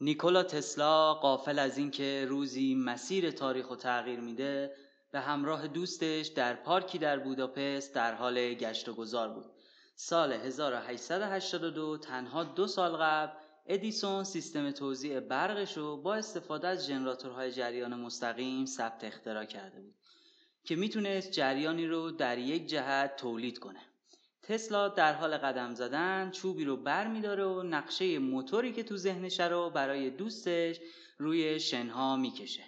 نیکولا تسلا قافل از اینکه روزی مسیر تاریخ و تغییر میده به همراه دوستش در پارکی در بوداپست در حال گشت و گذار بود. سال 1882 تنها دو سال قبل ادیسون سیستم توزیع برقش رو با استفاده از ژنراتورهای جریان مستقیم ثبت اختراع کرده بود که می‌تونست جریانی رو در یک جهت تولید کنه. تسلا در حال قدم زدن چوبی رو بر میداره و نقشه موتوری که تو ذهنشه رو برای دوستش روی شنها می‌کشه.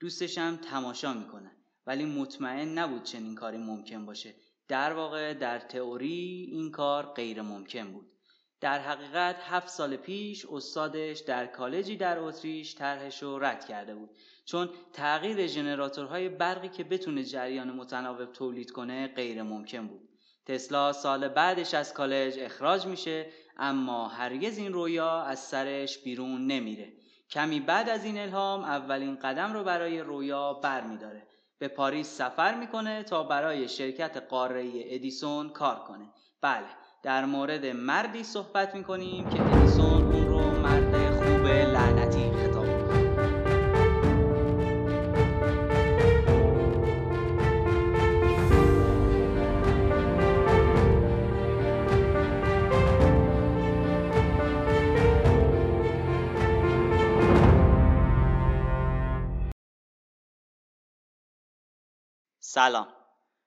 دوستش هم تماشا می‌کنه. ولی مطمئن نبود چنین کاری ممکن باشه. در واقع در تئوری این کار غیر ممکن بود. در حقیقت هفت سال پیش استادش در کالجی در اتریش طرحش رو رد کرده بود. چون تغییر ژنراتورهای برقی که بتونه جریان متناوب تولید کنه غیر ممکن بود. تسلا سال بعدش از کالج اخراج میشه اما هرگز این رویا از سرش بیرون نمیره. کمی بعد از این الهام اولین قدم رو برای رویا بر میداره به پاریس سفر می‌کنه تا برای شرکت قاره ادیسون کار کنه. بله در مورد مردی صحبت می‌کنیم که ادیسون اون رو مرد خوب لعنتی سلام.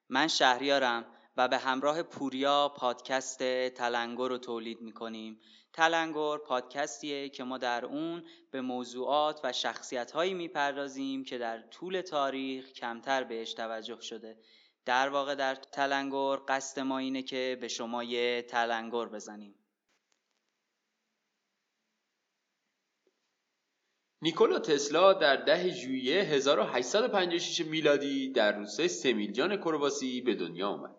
من شهریارم و به همراه پوریا پادکست تلنگر رو تولید می‌کنیم. تلنگر پادکستیه که ما در اون به موضوعات و شخصیت هایی می‌پردازیم که در طول تاریخ کمتر بهش توجه شده. در واقع در تلنگر قصد ما اینه که به شما یه تلنگر بزنیم. نیکولا تسلا در ده ژوئیه 1856 میلادی در روستای سمیلجان کرواسی به دنیا آمد.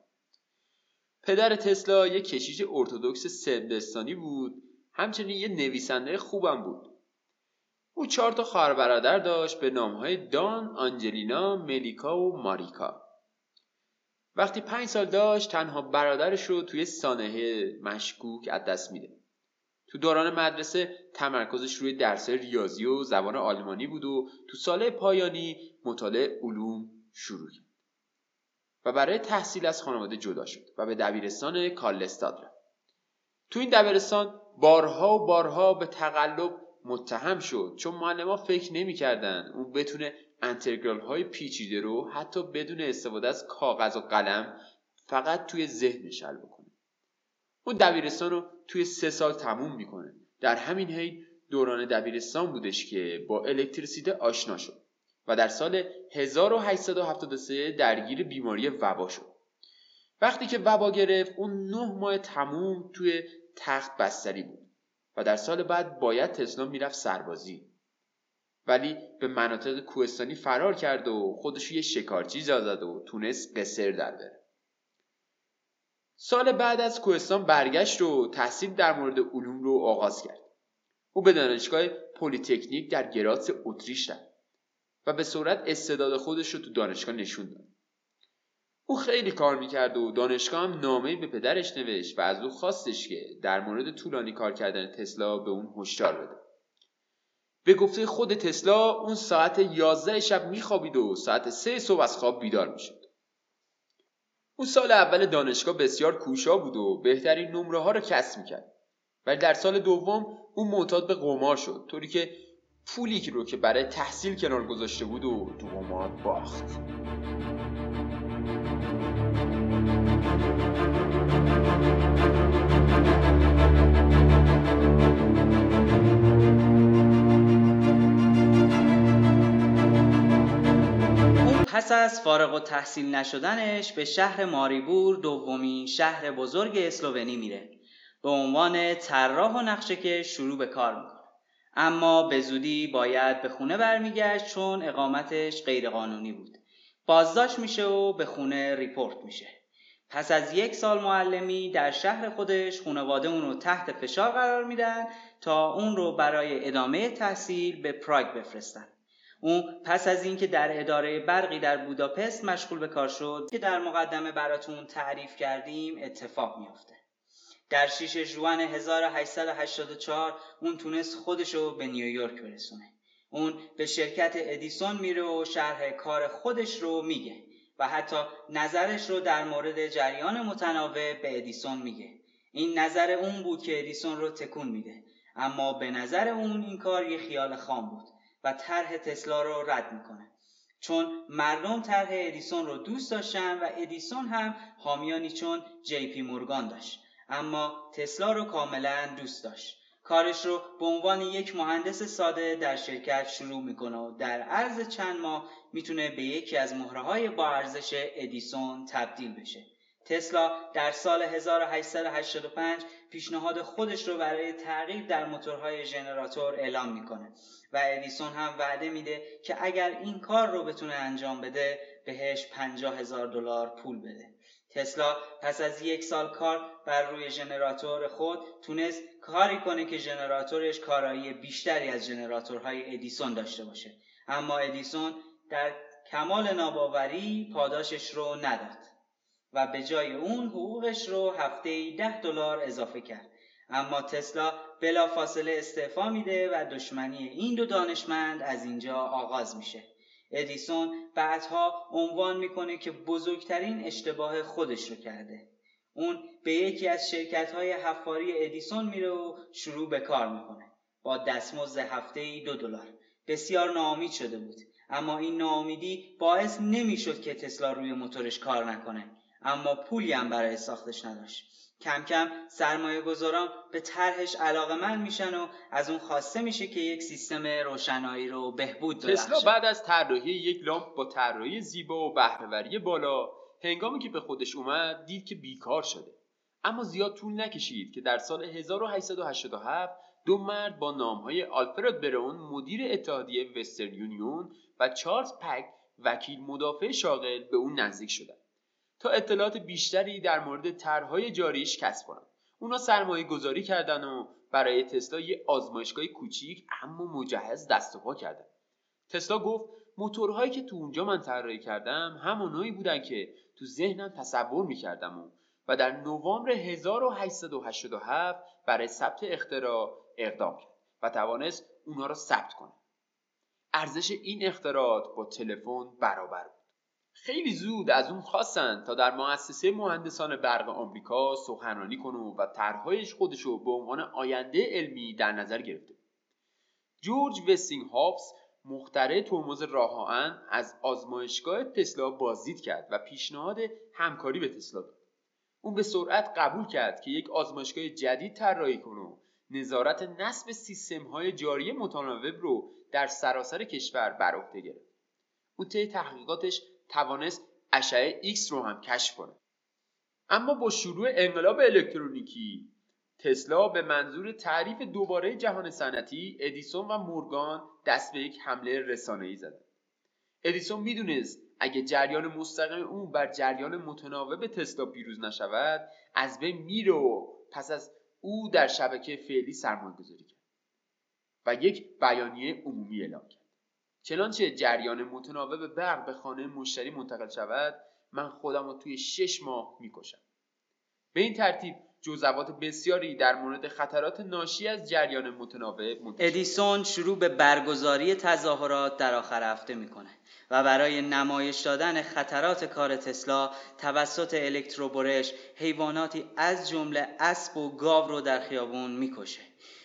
پدر تسلا یک کشیش ارتودکس سبستانی بود همچنین یه نویسنده خوبم بود. او چهار تا خواهر برادر داشت به نامهای دان، آنجلینا، ملیکا و ماریکا. وقتی پنج سال داشت تنها برادرش رو توی سانحه مشکوک از دست میده. تو دوران مدرسه تمرکزش روی درس ریاضی و زبان آلمانی بود و تو سال پایانی مطالعه علوم شروع کرد. و برای تحصیل از خانواده جدا شد و به دبیرستان کالستاد رفت تو این دبیرستان بارها و بارها به تقلب متهم شد چون معلمها فکر نمی‌کردند اون بتونه انتگرال های پیچیده رو حتی بدون استفاده از کاغذ و قلم فقط توی ذهنش حل بکنه. اون دبیرستان رو توی سه سال تموم می‌کنه. در همین حین دوران دبیرستان بودش که با الکتریسیته آشنا شد و در سال 1873 درگیر بیماری وبا شد. وقتی که وبا گرفت اون نه ماه تموم توی تخت بستری بود و در سال بعد باید تسلا می‌رفت سربازی. ولی به مناطق کوهستانی فرار کرد و خودش یه شکارچی زد و تونست قصر در بره. سال بعد از کوهستان برگشت و تحصیل در مورد علوم رو آغاز کرد. او به دانشگاه پلیتکنیک در گراتس اتریش رفت و به صورت استعداد خودش رو تو دانشگاه نشون داد. او خیلی کار می‌کرد و دانشگاه هم به پدرش نوشت و از او خواستش که در مورد طولانی کار کردن تسلا به اون هشدار بده. به گفته خود تسلا اون ساعت 11 شب میخوابید و ساعت 3 صبح از خواب بیدار می‌شد او سال اول دانشگاه بسیار کوشا بود و بهترین نمره ها رو کسب می‌کرد. ولی در سال دوم او معتاد به قمار شد طوری که پولی رو که برای تحصیل کنار گذاشته بود و تو قمار باخت. پس از فارغ و تحصیل نشدنش به شهر ماریبور دومین شهر بزرگ اسلوونی میره. به عنوان طراح و نقشه شروع به کار می‌کنه. اما به زودی باید به خونه برمیگشت چون اقامتش غیرقانونی بود. بازداشت میشه و به خونه ریپورت میشه. پس از یک سال معلمی در شهر خودش خانواده اون رو تحت فشار قرار میدن تا اون رو برای ادامه تحصیل به پراگ بفرستن. او پس از اینکه در اداره برقی در بوداپست مشغول به کار شد که در مقدمه براتون تعریف کردیم اتفاق میافته. در 6 جوان 1884 اون تونست خودشو به نیویورک برسونه. اون به شرکت ادیسون میره و شرح کار خودش رو میگه و حتی نظرش رو در مورد جریان متناوب به ادیسون میگه. این نظر اون بود که ادیسون رو تکون میده اما به نظر اون این کار یه خیال خام بود. و طرح تسلا رو رد می‌کنه. چون مردم طرح ادیسون رو دوست داشتن و ادیسون هم حامیانی چون جی پی مورگان داشت. اما تسلا رو کاملا دوست داشت. کارش رو به عنوان یک مهندس ساده در شرکت شروع می‌کنه و در عرض چند ماه می‌تونه به یکی از مهره های با ارزش ادیسون تبدیل بشه. تسلا در سال 1885 پیشنهاد خودش رو برای تغییر در موتورهای ژنراتور اعلام می‌کنه. و ادیسون هم وعده میده که اگر این کار رو بتونه انجام بده بهش 50 هزار دلار پول بده. تسلا پس از یک سال کار بر روی ژنراتور خود تونست کاری کنه که ژنراتورش کارایی بیشتری از ژنراتورهای ادیسون داشته باشه. اما ادیسون در کمال ناباوری پاداشش رو نداد. و به جای اون حقوقش رو هفته ده دلار اضافه کرد. اما تسلا بلا فاصله استعفا میده و دشمنی این دو دانشمند از اینجا آغاز میشه. ادیسون بعدها عنوان می‌کنه که بزرگترین اشتباه خودش رو کرده. اون به یکی از شرکت های حفاری ادیسون میره و شروع به کار می‌کنه. با دستمزد هفته ای دو دلار. بسیار ناامید شده بود. اما این ناامیدی باعث نمی‌شد که تسلا روی موتورش کار نکنه. اما پولی هم برای ساختش نداشت. کم کم سرمایه گذاران به طرحش علاقه من میشن و از اون خواسته میشه که یک سیستم روشنایی رو بهبود ببخشه. تسلا بعد از طراحی یک لامپ با طراحی زیبا و بهرهوری بالا هنگامی که به خودش اومد دید که بیکار شده. اما زیاد طول نکشید که در سال 1887 دو مرد با نامهای آلفرد برون مدیر اتحادیه وسترن یونیون و چارلز پک وکیل مدافع شاغل به اون نزدیک شدند. تا اطلاعات بیشتری در مورد طرحهای جاریش کسب کنن اونا سرمایه گذاری کردن و برای تسلا یه آزمایشگاه کوچیک اما مجهز دست و پا کردن. تسلا گفت موتورهایی که تو اونجا من طراحی کردم همونایی بودن که تو ذهنم تصور می‌کردم و و در نوامبر 1887 برای ثبت اختراع اقدام کرد و توانست اونها را ثبت کنه. ارزش این اختراعات با تلفن برابر بود. خیلی زود از اون خواستن تا در مؤسسه مهندسان برق آمریکا سخنرانی کنه و طرحهایش خودشو به عنوان آینده علمی در نظر گرفته. جورج وستینگ هاپس مختره ترمز راه از آزمایشگاه تسلا بازدید کرد و پیشنهاد همکاری به تسلا داد. اون به سرعت قبول کرد که یک آزمایشگاه جدید طراحی کنه و نظارت نصب سیستم های جاری متناوب رو در سراسر کشور بر عهده گرفت. او طی تحقیقاتش توانست اشعه X رو هم کشف کنه. اما با شروع انقلاب الکترونیکی تسلا به منظور تعریف دوباره جهان صنعتی ادیسون و مورگان دست به یک حمله رسانه‌ای زدند. ادیسون می‌دونست اگه جریان مستقیم اون بر جریان متناوب تسلا پیروز نشود از بین میره و پس از او در شبکه فعلی سرمایه گذاری کرد و یک بیانیه عمومی اعلام کرد. چنانچه جریان متناوب برق به خانه مشتری منتقل شود من خودم رو توی شش ماه می‌کشم. به این ترتیب جزوات بسیاری در مورد خطرات ناشی از جریان متناوب ادیسون شروع به برگزاری تظاهرات در آخر هفته می‌کنه و برای نمایش دادن خطرات کار تسلا توسط الکتروبرش حیواناتی از جمله اسب و گاو رو در خیابون می‌کشه.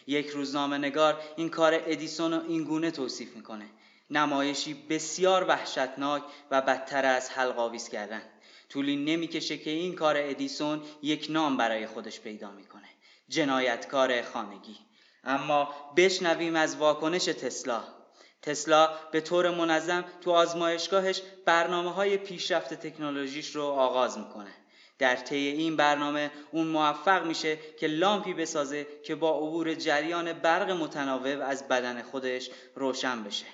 یک روزنامه نگار این کار ادیسون رو اینگونه توصیف می‌کنه. نمایشی بسیار وحشتناک و بدتر از حلقاویز کردن. طولی نمی‌کشه که این کار ادیسون یک نام برای خودش پیدا می‌کنه. جنایتکار خانگی. اما بشنویم از واکنش تسلا. تسلا به طور منظم تو آزمایشگاهش برنامه های پیشرفت تکنولوژیش رو آغاز می‌کنه. در طی این برنامه اون موفق میشه که لامپی بسازه که با عبور جریان برق متناوب از بدن خودش روشن بشه.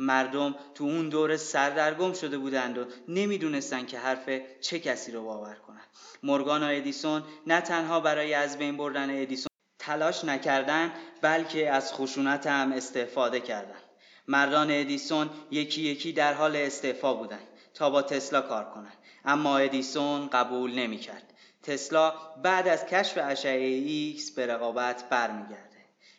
مردم تو اون دوره سردرگم شده بودند و نمی‌دونستند که حرف چه کسی رو باور کنند مورگان و ادیسون نه تنها برای از بین بردن ادیسون تلاش نکردند بلکه از خشونت هم استفاده کردند مردان ادیسون یکی یکی در حال استعفا بودند تا با تسلا کار کنند اما ادیسون قبول نمی‌کرد. تسلا بعد از کشف اشعه ایکس به رقابت برمیگرده.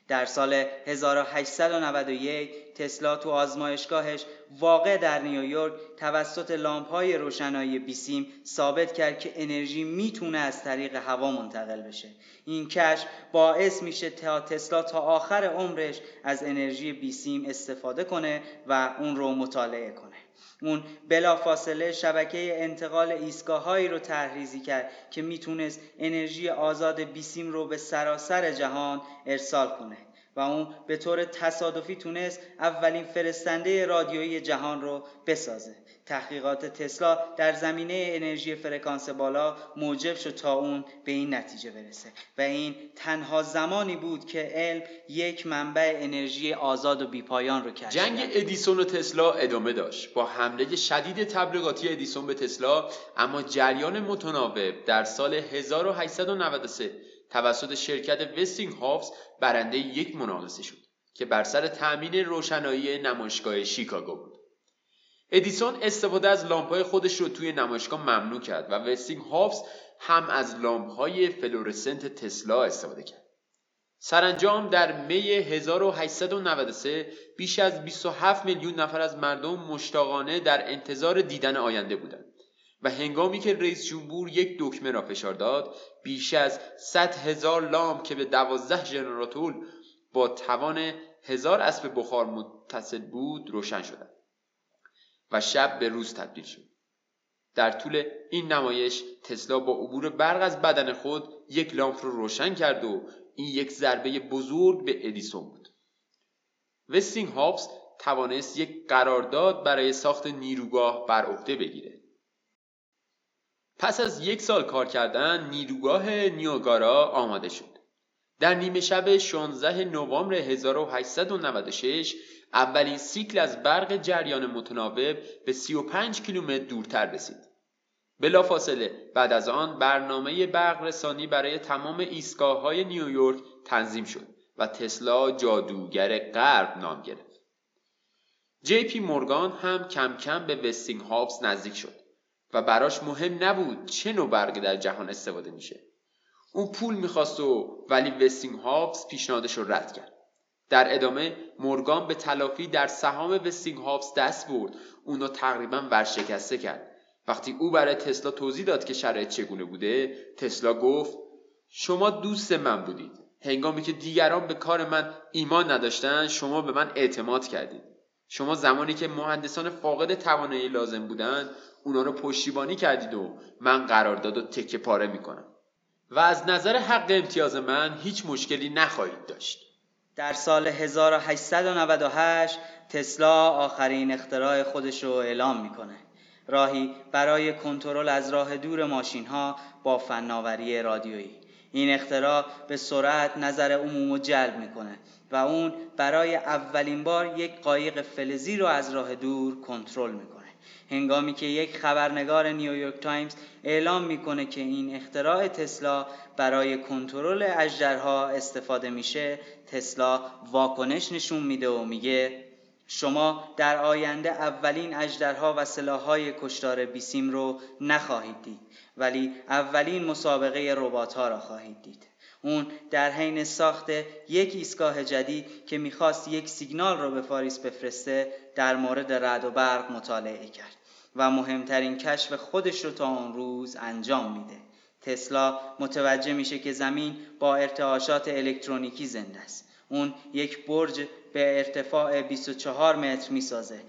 در سال 1891 تسلا تو آزمایشگاهش واقع در نیویورک توسط لامپ‌های روشنایی بیسیم ثابت کرد که انرژی می‌تونه از طریق هوا منتقل بشه. این کشف باعث میشه تا تسلا تا آخر عمرش از انرژی بیسیم استفاده کنه و اون رو مطالعه کنه. اون بلافاصله شبکه انتقال ایستگاههایی رو تحریزی کرد که می‌تونست انرژی آزاد بیسیم رو به سراسر جهان ارسال کنه. و اون به طور تصادفی تونست اولین فرستنده رادیویی جهان رو بسازه. تحقیقات تسلا در زمینه انرژی فرکانس بالا موجب شد تا اون به این نتیجه برسه و این تنها زمانی بود که علم یک منبع انرژی آزاد و بیپایان رو کشف جنگ ادیسون و تسلا ادامه داشت. با حمله شدید تبلیغاتی ادیسون به تسلا اما جریان متناوب در سال 1893 توسط شرکت وستینگ هاوس برنده یک مناقصه شد که بر سر تأمین روشنایی نمایشگاه شیکاگو بود. ادیسون استفاده از لامپهای خودش رو توی نمایشگاه ممنوع کرد و وستینگ هاوس هم از لامپهای فلورسنت تسلا استفاده کرد. سرانجام در می 1893 بیش از 27 میلیون نفر از مردم مشتاقانه در انتظار دیدن آینده بودند. و هنگامی که رئیس جمهور یک دکمه را فشار داد بیش از 100 هزار لامپ که به 12 ژنراتور با توان هزار اسب بخار متصل بود روشن شدند و شب به روز تبدیل شد. در طول این نمایش تسلا با عبور برق از بدن خود یک لامپ رو روشن کرد و این یک ضربه بزرگ به ادیسون بود. وستینگ هاپس توانست یک قرارداد برای ساخت نیروگاه بر عهده بگیره پس از یک سال کار کردن نیروگاه نیوگارا آماده شد در نیمه شب 16 نوامبر 1896 اولین سیکل از برق جریان متناوب به 35 کیلومتر دورتر رسید. بلافاصله بعد از آن برنامه برق رسانی برای تمام ایستگاه های نیویورک تنظیم شد و تسلا جادوگر غرب نام گرفت. جی پی مورگان هم کم کم به وستینگ هاوس نزدیک شد و براش مهم نبود چه نوع برقی در جهان استفاده میشه. اون پول می‌خواست و ولی وستینگ هاوس پیشنهادش رو رد کرد. در ادامه مورگان به تلافی در سهام وستینگ هاوس دست برد اونو تقریبا ورشکسته کرد وقتی او برای تسلا توضیح داد که شرایط چگونه بوده تسلا گفت شما دوست من بودید هنگامی که دیگران به کار من ایمان نداشتن شما به من اعتماد کردید شما زمانی که مهندسان فاقد توانایی لازم بودند اونا رو پشتیبانی کردید و من قرارداد و تکه پاره می‌کنم. و از نظر حق امتیاز من هیچ مشکلی نخواهید داشت. در سال 1898 تسلا آخرین اختراع خودش رو اعلام می‌کنه. راهی برای کنترل از راه دور ماشین ها با فناوری رادیویی. این اختراع به سرعت نظر عموم جلب می‌کنه. و اون برای اولین بار یک قایق فلزی رو از راه دور کنترل می‌کنه. هنگامی که یک خبرنگار نیویورک تایمز اعلام می‌کنه که این اختراع تسلا برای کنترل اجدرها استفاده میشه تسلا واکنش نشون میده و میگه شما در آینده اولین اجدرها و سلاحهای کشتار بیسیم رو نخواهید دید ولی اولین مسابقه ربات ها را خواهید دید. اون در حین ساخت یک ایستگاه جدید که می‌خواست یک سیگنال رو به فاریس بفرسته در مورد رد و برق مطالعه کرد و مهمترین کشف خودش رو تا اون روز انجام میده. تسلا متوجه میشه که زمین با ارتعاشات الکترونیکی زنده است. اون یک برج به ارتفاع 24 متر می‌سازه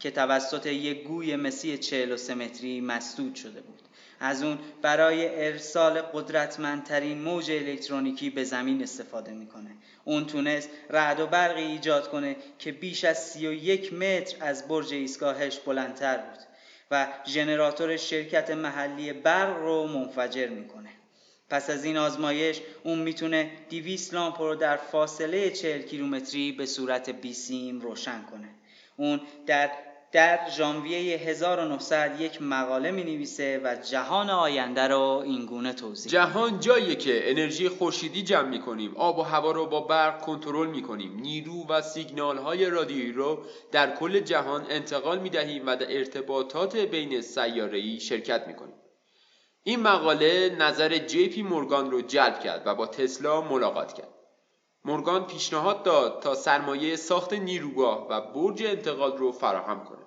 که توسط یک گوی مسی 43 متری مسدود شده بود. از اون برای ارسال قدرتمندترین موج الکترونیکی به زمین استفاده می‌کنه. اون تونست رعد و برقی ایجاد کنه که بیش از 31 متر از برج ایستگاهش بلندتر بود و ژنراتور شرکت محلی برق رو منفجر می‌کنه. پس از این آزمایش اون می‌تونه 200 لامپ رو در فاصله 40 کیلومتری به صورت بیسیم روشن کنه. اون در در ژانویه 1900 یک مقاله می نویسه و جهان آینده رو اینگونه توضیح جهان جایی که انرژی خورشیدی جمع می کنیم آب و هوا رو با برق کنترل می کنیم نیرو و سیگنال های رادیویی رو در کل جهان انتقال می دهیم و در ارتباطات بین سیاره شرکت می کنیم این مقاله نظر جی پی مورگان رو جلب کرد و با تسلا ملاقات کرد. مورگان پیشنهاد داد تا سرمایه ساخت نیروگاه و برج انتقال رو فراهم کنه.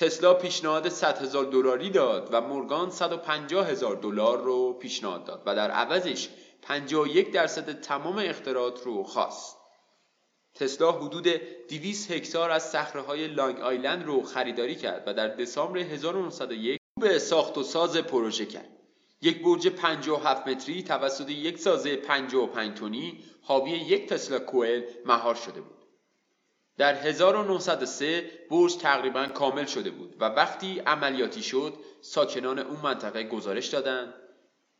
تسلا پیشنهاد 100 هزار دلاری داد و مورگان 150 هزار دلار رو پیشنهاد داد و در عوضش 51 درصد تمام اختراعات رو خواست. تسلا حدود 200 هکتار از صخره لانگ آیلند رو خریداری کرد و در دسامبر 1901 به ساخت و ساز پروژه کرد. یک برج 57 متری توسط یک سازه 55 تونی حاوی یک تسلا کوئل مهار شده بود. در 1903 برج تقریبا کامل شده بود و وقتی عملیاتی شد ساکنان اون منطقه گزارش دادند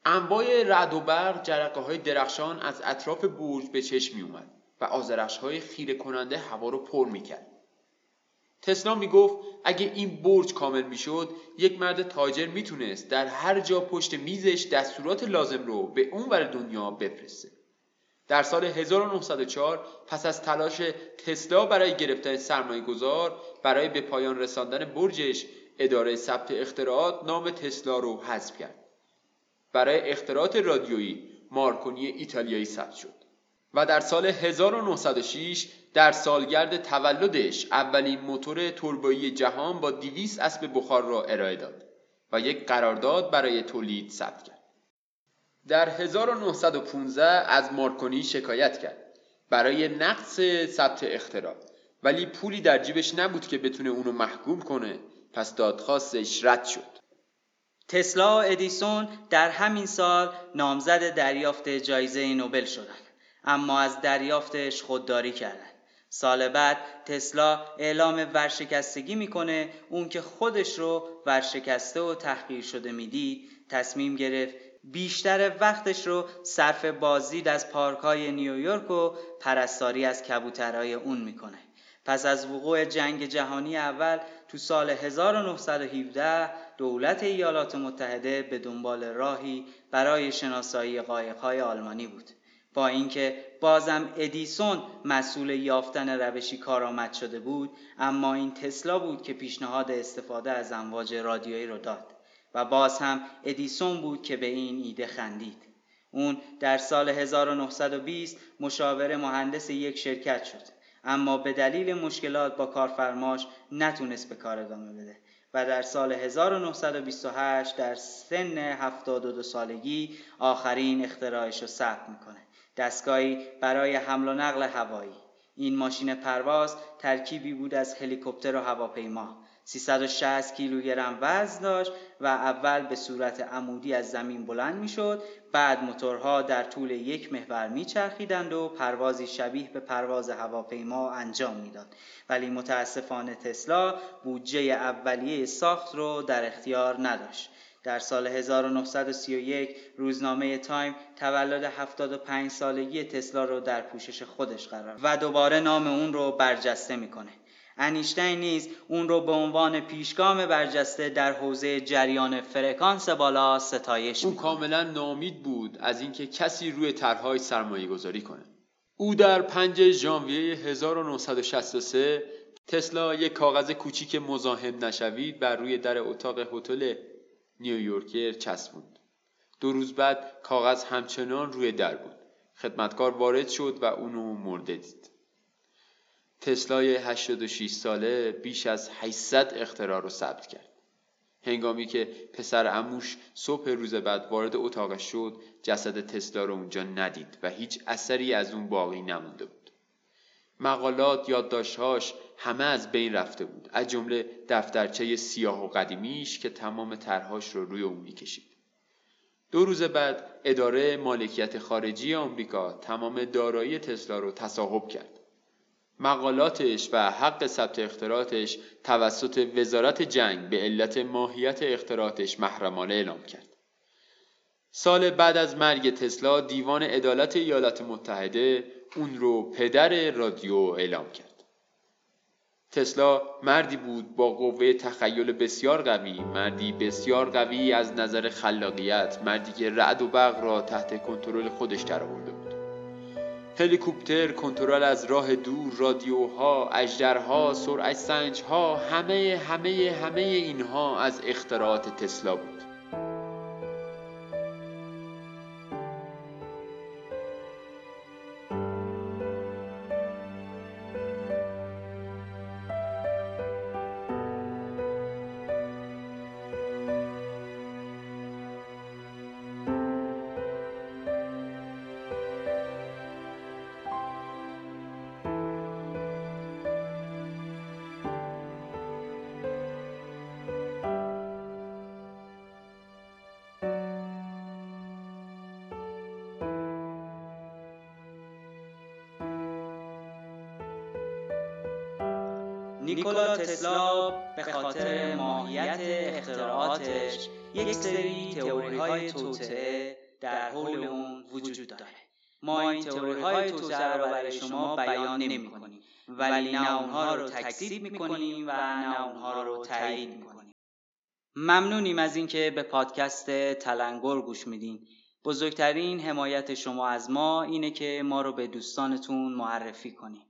انواع رعد و برق جرقه های درخشان از اطراف برج به چشم می اومد و آزرخش های خیره کننده هوا رو پر می کرد. تسلا می گفت اگه این برج کامل می شد یک مرد تاجر می تونست در هر جا پشت میزش دستورات لازم رو به اون ور دنیا بفرسته. در سال 1904 پس از تلاش تسلا برای گرفتن سرمایه گذار برای به پایان رساندن برجش اداره ثبت اختراعات نام تسلا رو حذف کرد. برای اختراعات رادیویی مارکونی ایتالیایی ثبت شد و در سال 1906 در سالگرد تولدش اولین موتور توربویی جهان با 200 اسب بخار را ارائه داد و یک قرارداد برای تولید ثبت کرد. در 1915 از مارکونی شکایت کرد برای نقص ثبت اختراع. ولی پولی در جیبش نبود که بتونه اونو محکوم کنه. پس دادخواستش رد شد. تسلا و ادیسون در همین سال نامزد دریافت جایزه نوبل شدند. اما از دریافتش خودداری کردند. سال بعد تسلا اعلام ورشکستگی می‌کنه. اون که خودش رو ورشکسته و تحقیر شده می‌دید تصمیم گرفت بیشتر وقتش رو صرف بازدید از پارک های نیویورک و پرستاری از کبوترهای اون می‌کنه. پس از وقوع جنگ جهانی اول تو سال 1917 دولت ایالات متحده به دنبال راهی برای شناسایی قایقهای آلمانی بود. با اینکه بازم ادیسون مسئول یافتن روشی کارآمد شده بود اما این تسلا بود که پیشنهاد استفاده از امواج رادیویی رو داد. و باز هم ادیسون بود که به این ایده خندید. اون در سال 1920 مشاور مهندس یک شرکت شد. اما به دلیل مشکلات با کارفرماش نتونست به کار ادامه بده و در سال 1928 در سن 72 سالگی آخرین اختراعش رو ثبت می‌کنه. دستگاهی برای حمل و نقل هوایی. این ماشین پرواز ترکیبی بود از هلیکوپتر و هواپیما. 360 کیلوگرم وزن داشت و اول به صورت عمودی از زمین بلند می‌شد. بعد موتورها در طول یک محور میچرخیدند و پروازی شبیه به پرواز هواپیما انجام می‌داد. ولی متاسفانه تسلا بودجه اولیه ساخت رو در اختیار نداشت. در سال 1931 روزنامه تایم تولد 75 سالگی تسلا رو در پوشش خودش قرار و دوباره نام اون رو برجسته می‌کنه. انیشتین نیز اون رو به عنوان پیشگام برجسته در حوزه جریان فرکانس بالا ستایش اون کاملا ناامید بود از اینکه کسی روی طرحهای سرمایه گذاری کنه. او در 5 ژانویه 1963 تسلا یک کاغذ کوچیک مزاحم نشوید بر روی در اتاق هتل نیویورکر چسبوند. دو روز بعد کاغذ همچنان روی در بود. خدمتکار وارد شد و اونو مرده دید. تسلای 86 ساله بیش از 800 اختراع رو ثبت کرد. هنگامی که پسر اموش صبح روز بعد وارد اتاقش شد جسد تسلا رو اونجا ندید و هیچ اثری از اون باقی نمونده بود. مقالات یادداشتهاش همه از بین رفته بود از جمله دفترچه سیاه و قدیمیش که تمام طرحهاش رو روی اون می‌کشید. دو روز بعد اداره مالکیت خارجی آمریکا تمام دارایی تسلا رو تصاحب کرد. مقالاتش و حق ثبت اختراعاتش توسط وزارت جنگ به علت ماهیت اختراعاتش محرمانه اعلام کرد. سال بعد از مرگ تسلا دیوان عدالت ایالات متحده اون رو پدر رادیو اعلام کرد. تسلا مردی بود با قوه تخیل بسیار قوی، مردی بسیار قوی از نظر خلاقیت، مردی که رعد و برق را تحت کنترل خودش درآورده بود. هلیکوپتر کنترل از راه دور رادیوها اجدرها سرعت سنجها همه همه همه اینها از اختراعات تسلا بود. نیکولا تسلا به خاطر ماهیت اختراعاتش یک سری تئوری های توطعه در حول اون وجود داره. ما این تئوری های توسعه رو برای شما بیان نمی کنیم ولی نه اونها رو تکذیب می کنیم و نه اونها رو تایید می کنیم ممنونیم از اینکه به پادکست تلنگر گوش میدین. بزرگترین حمایت شما از ما اینه که ما رو به دوستانتون معرفی کنیم